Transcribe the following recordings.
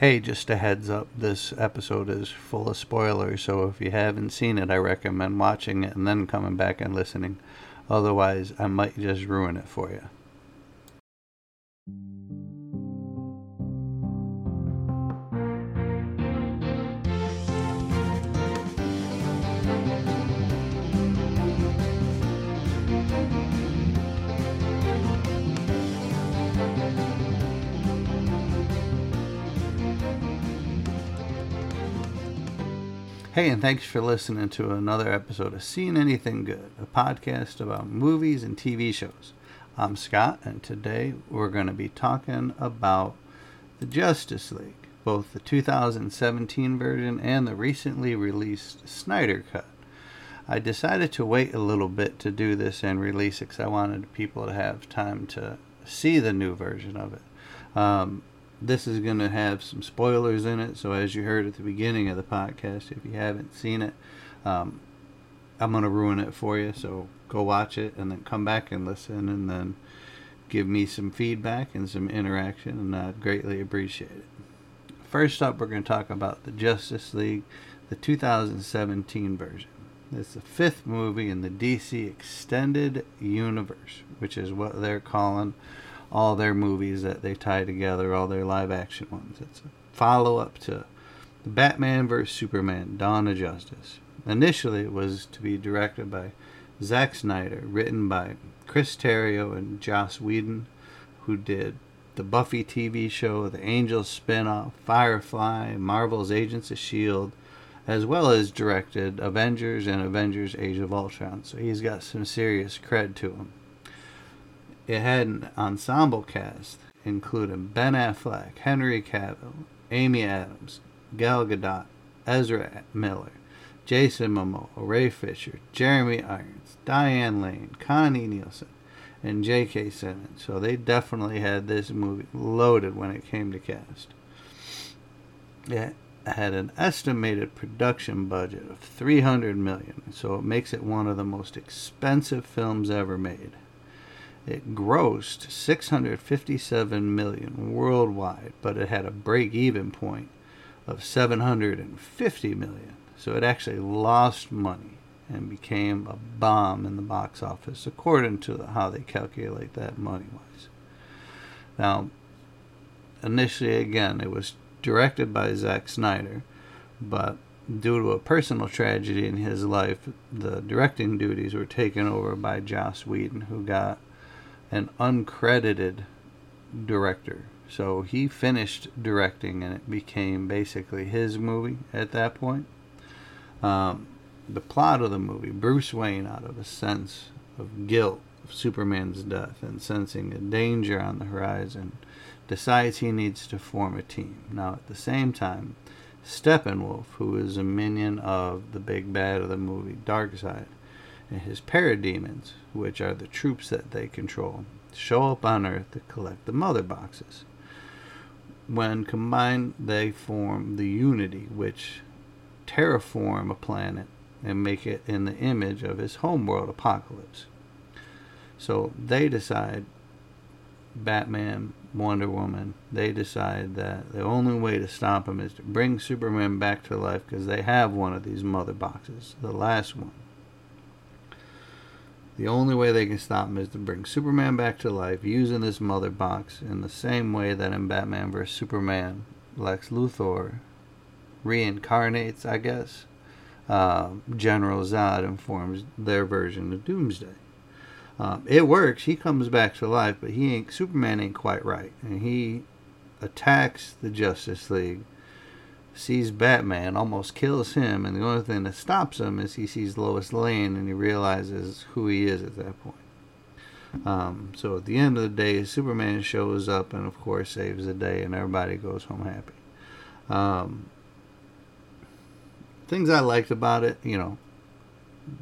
Hey, just a heads up, this episode is full of spoilers, so if you haven't seen it, I recommend watching it and then coming back and listening. Otherwise, I might just ruin it for you. Hey, and thanks for listening to another episode of Seeing Anything Good, a podcast about movies and TV shows. I'm Scott, and today we're going to be talking about the Justice League, both the 2017 version and the recently released Snyder Cut. I decided to wait a little bit to do this and release it because I wanted people to have time to see the new version of it. Um, this is going to have some spoilers in it. So, as you heard at the beginning of the podcast, if you haven't seen it, um, I'm going to ruin it for you. So, go watch it and then come back and listen and then give me some feedback and some interaction, and I'd greatly appreciate it. First up, we're going to talk about the Justice League, the 2017 version. It's the fifth movie in the DC Extended Universe, which is what they're calling all their movies that they tie together, all their live action ones. It's a follow up to Batman vs. Superman Dawn of Justice. Initially, it was to be directed by Zack Snyder, written by Chris Terrio and Joss Whedon, who did the Buffy TV show, the Angels spin-off, Firefly, Marvel's Agents of S.H.I.E.L.D., as well as directed Avengers and Avengers Age of Ultron. So he's got some serious cred to him. It had an ensemble cast including Ben Affleck, Henry Cavill, Amy Adams, Gal Gadot, Ezra Miller, Jason Momoa, Ray Fisher, Jeremy Irons, Diane Lane, Connie Nielsen, and J.K. Simmons. So they definitely had this movie loaded when it came to cast. It had an estimated production budget of 300 million, so it makes it one of the most expensive films ever made. It grossed 657 million worldwide, but it had a break-even point of 750 million. So it actually lost money and became a bomb in the box office, according to how they calculate that money-wise. Now, initially, again, it was directed by Zack Snyder, but due to a personal tragedy in his life, the directing duties were taken over by Joss Whedon, who got an uncredited director. So he finished directing, and it became basically his movie at that point. Um, the plot of the movie Bruce Wayne, out of a sense of guilt of Superman's death and sensing a danger on the horizon, decides he needs to form a team. Now, at the same time, Steppenwolf, who is a minion of the big bad of the movie Darkseid, and his parademons, which are the troops that they control, show up on Earth to collect the mother boxes. When combined, they form the Unity, which terraform a planet and make it in the image of his homeworld Apokolips. So they decide, Batman, Wonder Woman, they decide that the only way to stop him is to bring Superman back to life because they have one of these mother boxes, the last one. The only way they can stop him is to bring Superman back to life using this mother box in the same way that in Batman vs. Superman, Lex Luthor reincarnates, I guess, uh, General Zod and forms their version of Doomsday. Um, it works. He comes back to life, but he ain't Superman ain't quite right, and he attacks the Justice League sees Batman, almost kills him, and the only thing that stops him is he sees Lois Lane and he realizes who he is at that point. Um, so at the end of the day, Superman shows up and, of course, saves the day, and everybody goes home happy. Um, things I liked about it, you know,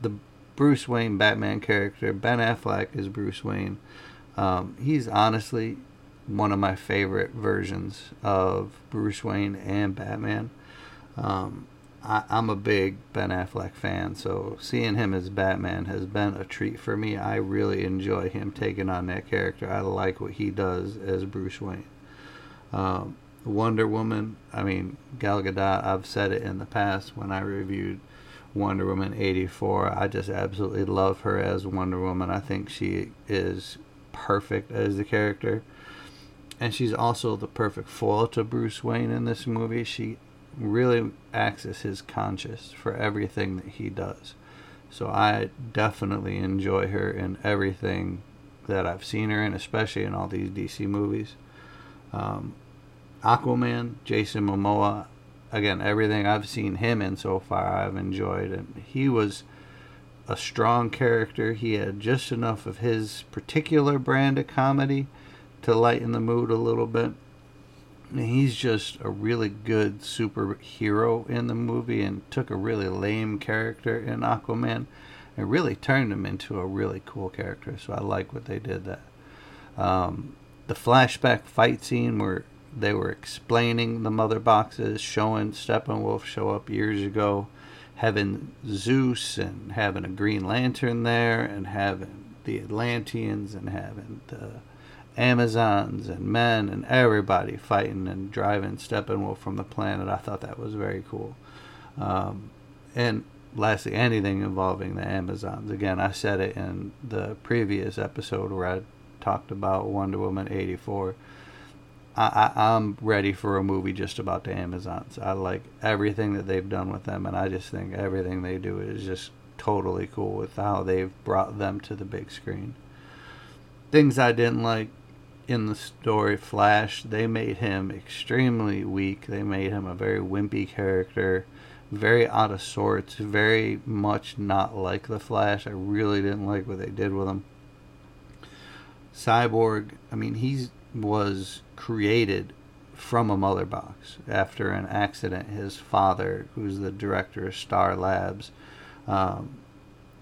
the Bruce Wayne Batman character, Ben Affleck is Bruce Wayne. Um, he's honestly one of my favorite versions of Bruce Wayne and Batman. Um, I, am a big Ben Affleck fan, so seeing him as Batman has been a treat for me. I really enjoy him taking on that character. I like what he does as Bruce Wayne. Um, Wonder Woman. I mean, Gal Gadot. I've said it in the past when I reviewed Wonder Woman 84. I just absolutely love her as Wonder Woman. I think she is perfect as the character. And she's also the perfect foil to Bruce Wayne in this movie. She really acts as his conscience for everything that he does. So I definitely enjoy her in everything that I've seen her in, especially in all these DC movies. Um, Aquaman, Jason Momoa, again, everything I've seen him in so far, I've enjoyed. And he was a strong character. He had just enough of his particular brand of comedy to lighten the mood a little bit. And he's just a really good superhero in the movie and took a really lame character in Aquaman and really turned him into a really cool character. So I like what they did that. Um, the flashback fight scene where they were explaining the mother boxes, showing Steppenwolf show up years ago, having Zeus and having a Green Lantern there, and having the Atlanteans and having the Amazons and men and everybody fighting and driving Steppenwolf from the planet. I thought that was very cool. Um, and lastly, anything involving the Amazons. Again, I said it in the previous episode where I talked about Wonder Woman 84 I, I, am ready for a movie just about the Amazons. I like everything that they've done with them, and I just think everything they do is just totally cool with how they've brought them to the big screen. Things I didn't like in the story Flash, they made him extremely weak. They made him a very wimpy character, very out of sorts, very much not like the Flash. I really didn't like what they did with him. Cyborg, I mean, he was created from a mother box after an accident. His father, who's the director of Star Labs, um,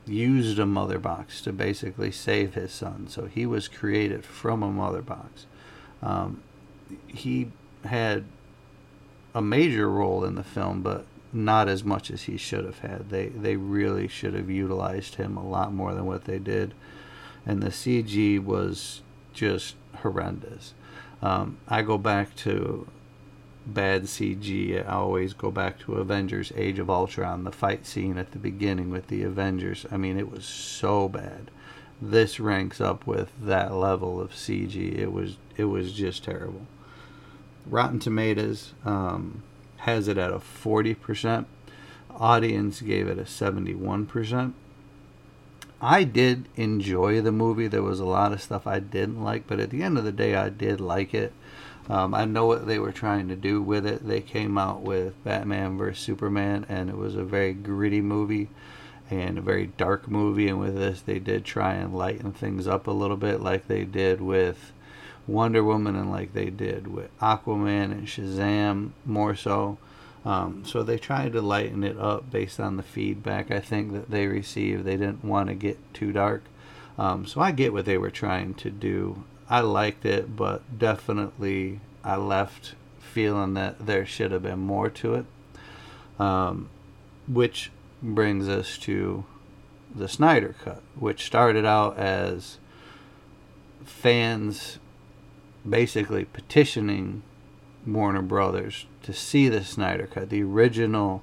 used a mother box to basically save his son. So he was created from a mother box. Um, he had a major role in the film, but not as much as he should have had. They they really should have utilized him a lot more than what they did, and the CG was just horrendous. Um, I go back to bad CG. I always go back to Avengers: Age of Ultron, the fight scene at the beginning with the Avengers. I mean, it was so bad. This ranks up with that level of CG. It was it was just terrible. Rotten Tomatoes um, has it at a forty percent. Audience gave it a seventy-one percent. I did enjoy the movie. There was a lot of stuff I didn't like, but at the end of the day, I did like it. Um, I know what they were trying to do with it. They came out with Batman vs Superman, and it was a very gritty movie and a very dark movie. And with this, they did try and lighten things up a little bit, like they did with Wonder Woman and like they did with Aquaman and Shazam, more so. Um, so they tried to lighten it up based on the feedback I think that they received. They didn't want to get too dark. Um, so I get what they were trying to do. I liked it, but definitely I left feeling that there should have been more to it. Um, which brings us to the Snyder Cut, which started out as fans basically petitioning Warner Brothers to see the Snyder Cut, the original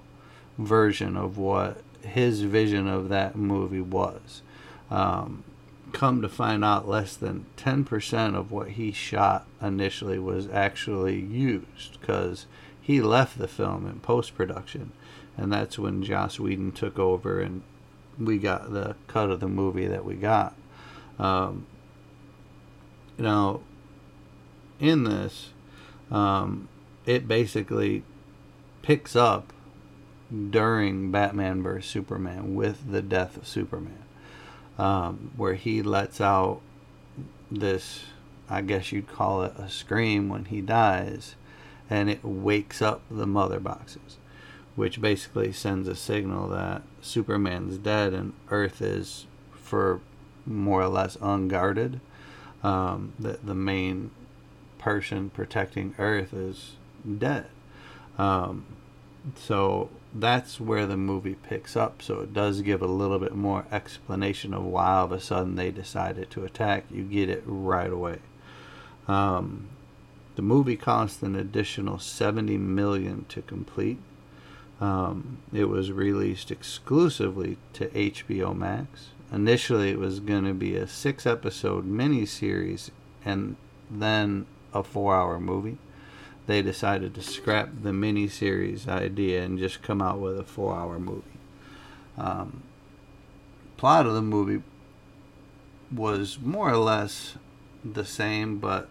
version of what his vision of that movie was. Um, come to find out, less than 10% of what he shot initially was actually used because he left the film in post production. And that's when Joss Whedon took over and we got the cut of the movie that we got. Um, now, in this, um, it basically picks up during Batman vs Superman with the death of Superman, um, where he lets out this, I guess you'd call it a scream when he dies, and it wakes up the mother boxes, which basically sends a signal that Superman's dead and Earth is, for more or less unguarded. Um, that the main person protecting Earth is dead. Um, so that's where the movie picks up. So it does give a little bit more explanation of why all of a sudden they decided to attack. You get it right away. Um, the movie cost an additional 70 million to complete. Um, it was released exclusively to HBO Max. Initially, it was going to be a six episode miniseries and then a four hour movie. They decided to scrap the miniseries idea and just come out with a four hour movie. Um, plot of the movie was more or less the same, but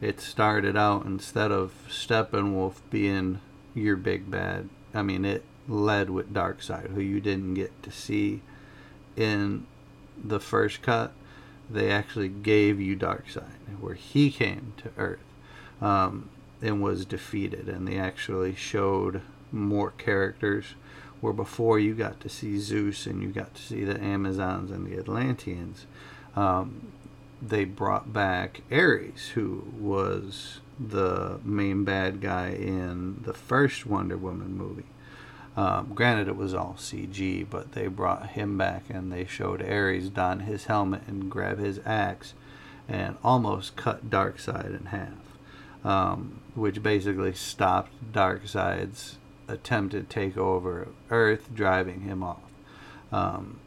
it started out instead of Steppenwolf being your big bad. I mean, it led with Darkseid, who you didn't get to see in the first cut. They actually gave you Darkseid, where he came to Earth um, and was defeated, and they actually showed more characters. Where before you got to see Zeus and you got to see the Amazons and the Atlanteans, um, they brought back Ares, who was the main bad guy in the first Wonder Woman movie. Um, granted, it was all CG, but they brought him back and they showed Ares don his helmet and grab his axe and almost cut Darkseid in half, um, which basically stopped Darkseid's attempted takeover of Earth, driving him off. Um,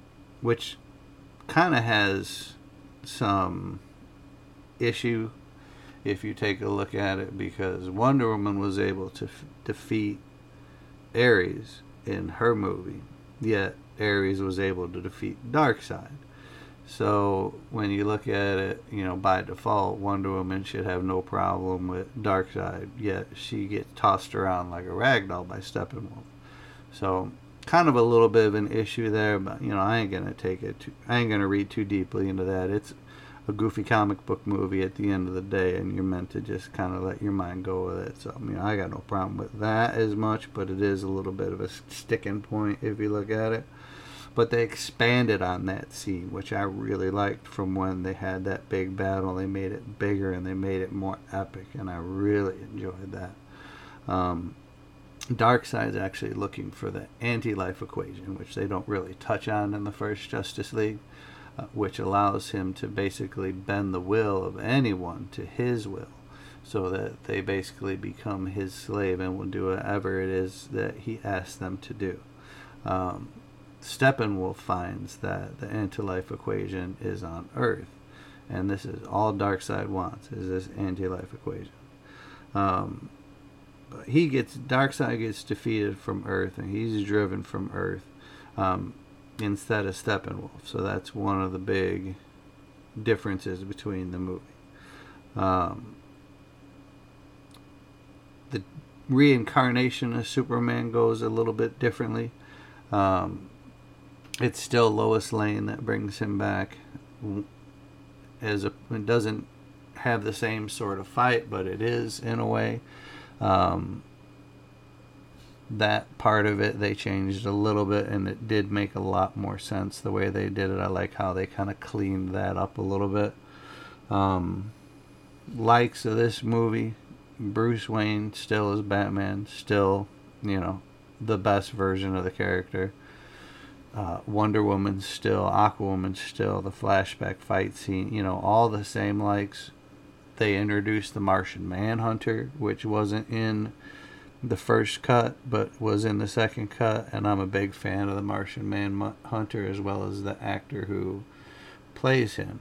which kind of has some issue if you take a look at it because Wonder Woman was able to f- defeat Ares in her movie, yet Ares was able to defeat Darkseid. So when you look at it, you know, by default, Wonder Woman should have no problem with Darkseid, yet she gets tossed around like a rag doll by Steppenwolf. So kind of a little bit of an issue there, but you know, I ain't gonna take it. Too, I ain't gonna read too deeply into that. It's a goofy comic book movie at the end of the day, and you're meant to just kind of let your mind go with it. So, I got no problem with that as much, but it is a little bit of a sticking point if you look at it. But they expanded on that scene, which I really liked from when they had that big battle. They made it bigger and they made it more epic, and I really enjoyed that. Um, Darkseid's actually looking for the anti-life equation, which they don't really touch on in the first Justice League uh, which allows him to basically bend the will of anyone to his will so that they basically become his slave and will do whatever it is that he asks them to do. Um, Steppenwolf finds that the anti-life equation is on Earth, and this is all Darkseid wants is this anti-life equation. Um, but he gets Darkseid gets defeated from Earth, and he's driven from Earth. Um, instead of Steppenwolf. So that's one of the big differences between the movie. Um, the reincarnation of Superman goes a little bit differently. Um, it's still Lois Lane that brings him back. As a, it doesn't have the same sort of fight, but it is in a way. Um, that part of it they changed a little bit and it did make a lot more sense the way they did it i like how they kind of cleaned that up a little bit um, likes of this movie bruce wayne still is batman still you know the best version of the character uh, wonder woman still Aquaman still the flashback fight scene you know all the same likes they introduced the martian manhunter which wasn't in the first cut, but was in the second cut, and I'm a big fan of the Martian Manhunter as well as the actor who plays him.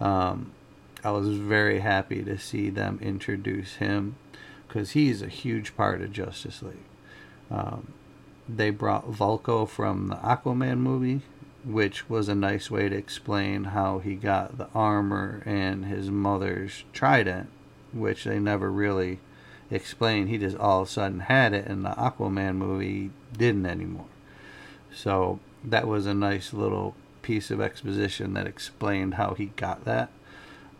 Um, I was very happy to see them introduce him because he's a huge part of Justice League. Um, they brought Vulko from the Aquaman movie, which was a nice way to explain how he got the armor and his mother's trident, which they never really explained he just all of a sudden had it and the Aquaman movie didn't anymore. So that was a nice little piece of exposition that explained how he got that.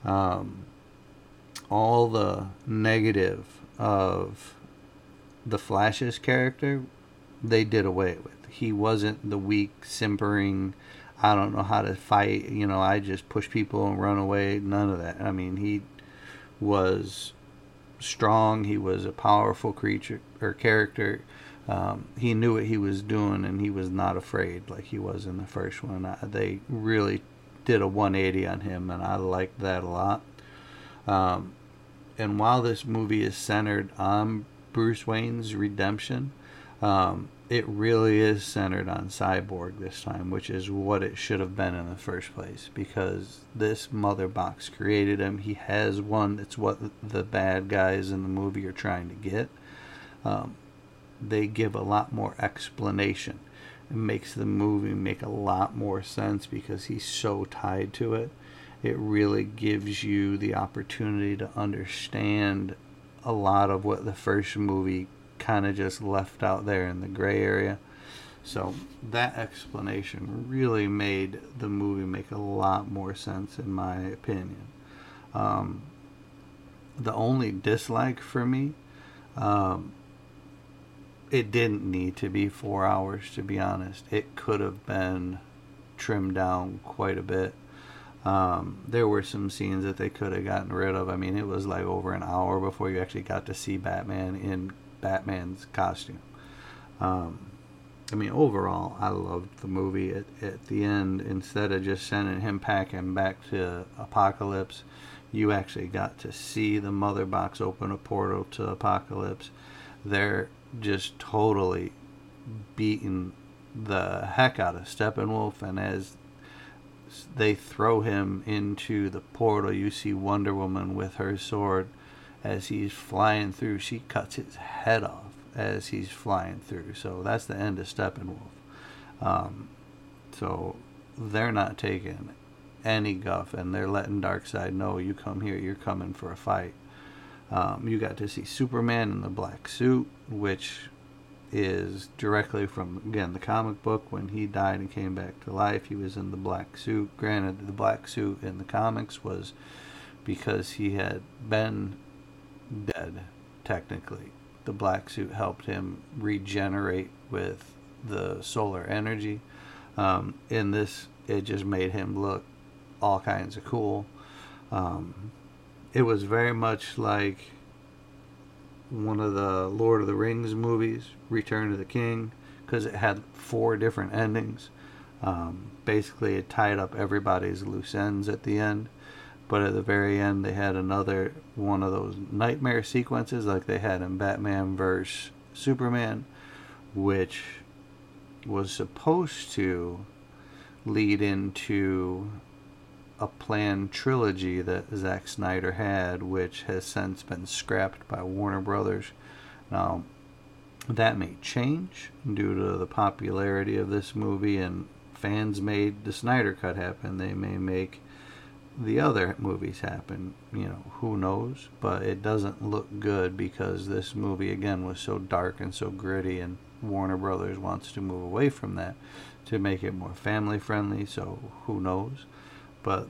Um, all the negative of the Flash's character, they did away with. He wasn't the weak, simpering, I don't know how to fight, you know, I just push people and run away. None of that. I mean, he was strong. He was a powerful creature or character. Um, he knew what he was doing, and he was not afraid like he was in the first one. I, they really did a 180 on him, and I liked that a lot. Um, and while this movie is centered on Bruce Wayne's redemption, um, it really is centered on Cyborg this time, which is what it should have been in the first place. Because this mother box created him. He has one. It's what the bad guys in the movie are trying to get. Um, they give a lot more explanation. It makes the movie make a lot more sense because he's so tied to it. It really gives you the opportunity to understand a lot of what the first movie kind of just left out there in the gray area. So that explanation really made the movie make a lot more sense, in my opinion. Um, the only dislike for me, um, it didn't need to be four hours, to be honest. It could have been trimmed down quite a bit. Um, there were some scenes that they could have gotten rid of. I mean, it was like over an hour before you actually got to see Batman in Batman's costume. Um, I mean, overall, I loved the movie. At, at the end, instead of just sending him packing back to Apokolips, you actually got to see the mother box open a portal to Apokolips. They're just totally beating the heck out of Steppenwolf, and as they throw him into the portal, you see Wonder Woman with her sword as he's flying through, she cuts his head off as he's flying through. So that's the end of Steppenwolf. Um, so they're not taking any guff, and they're letting Darkseid know you come here, you're coming for a fight. Um, you got to see Superman in the black suit, which is directly from again the comic book when he died and came back to life. He was in the black suit. Granted, the black suit in the comics was because he had been dead, technically. The black suit helped him regenerate with the solar energy. Um, in this, it just made him look all kinds of cool. Um, it was very much like one of the Lord of the Rings movies, Return of the King, because it had four different endings. Um, basically, it tied up everybody's loose ends at the end. But at the very end, they had another one of those nightmare sequences like they had in Batman vs. Superman, which was supposed to lead into a planned trilogy that Zack Snyder had, which has since been scrapped by Warner Brothers. Now, that may change due to the popularity of this movie, and fans made the Snyder Cut happen. They may make the other movies happen. You know, who knows? But it doesn't look good because this movie again was so dark and so gritty, and Warner Brothers wants to move away from that to make it more family friendly. So who knows? But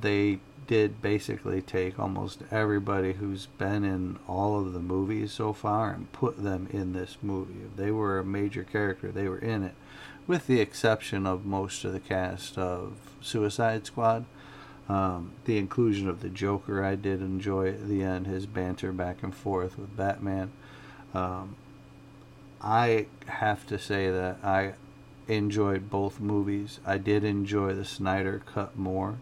they did basically take almost everybody who's been in all of the movies so far and put them in this movie. If they were a major character, they were in it, with the exception of most of the cast of Suicide Squad. Um, the inclusion of the Joker, I did enjoy at the end, his banter back and forth with Batman. Um, I have to say that I enjoyed both movies. I did enjoy the Snyder cut more.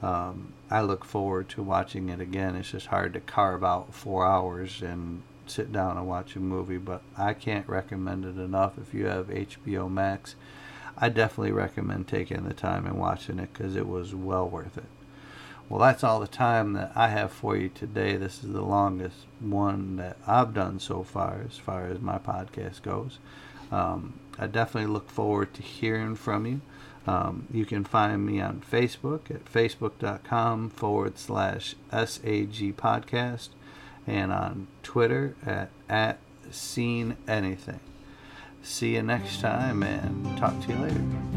Um, I look forward to watching it again. It's just hard to carve out four hours and sit down and watch a movie, but I can't recommend it enough. If you have HBO Max, I definitely recommend taking the time and watching it because it was well worth it. Well, that's all the time that I have for you today. This is the longest one that I've done so far, as far as my podcast goes. Um, I definitely look forward to hearing from you. Um, you can find me on Facebook at facebook.com forward slash SAG podcast and on Twitter at, at seen anything. See you next time and talk to you later.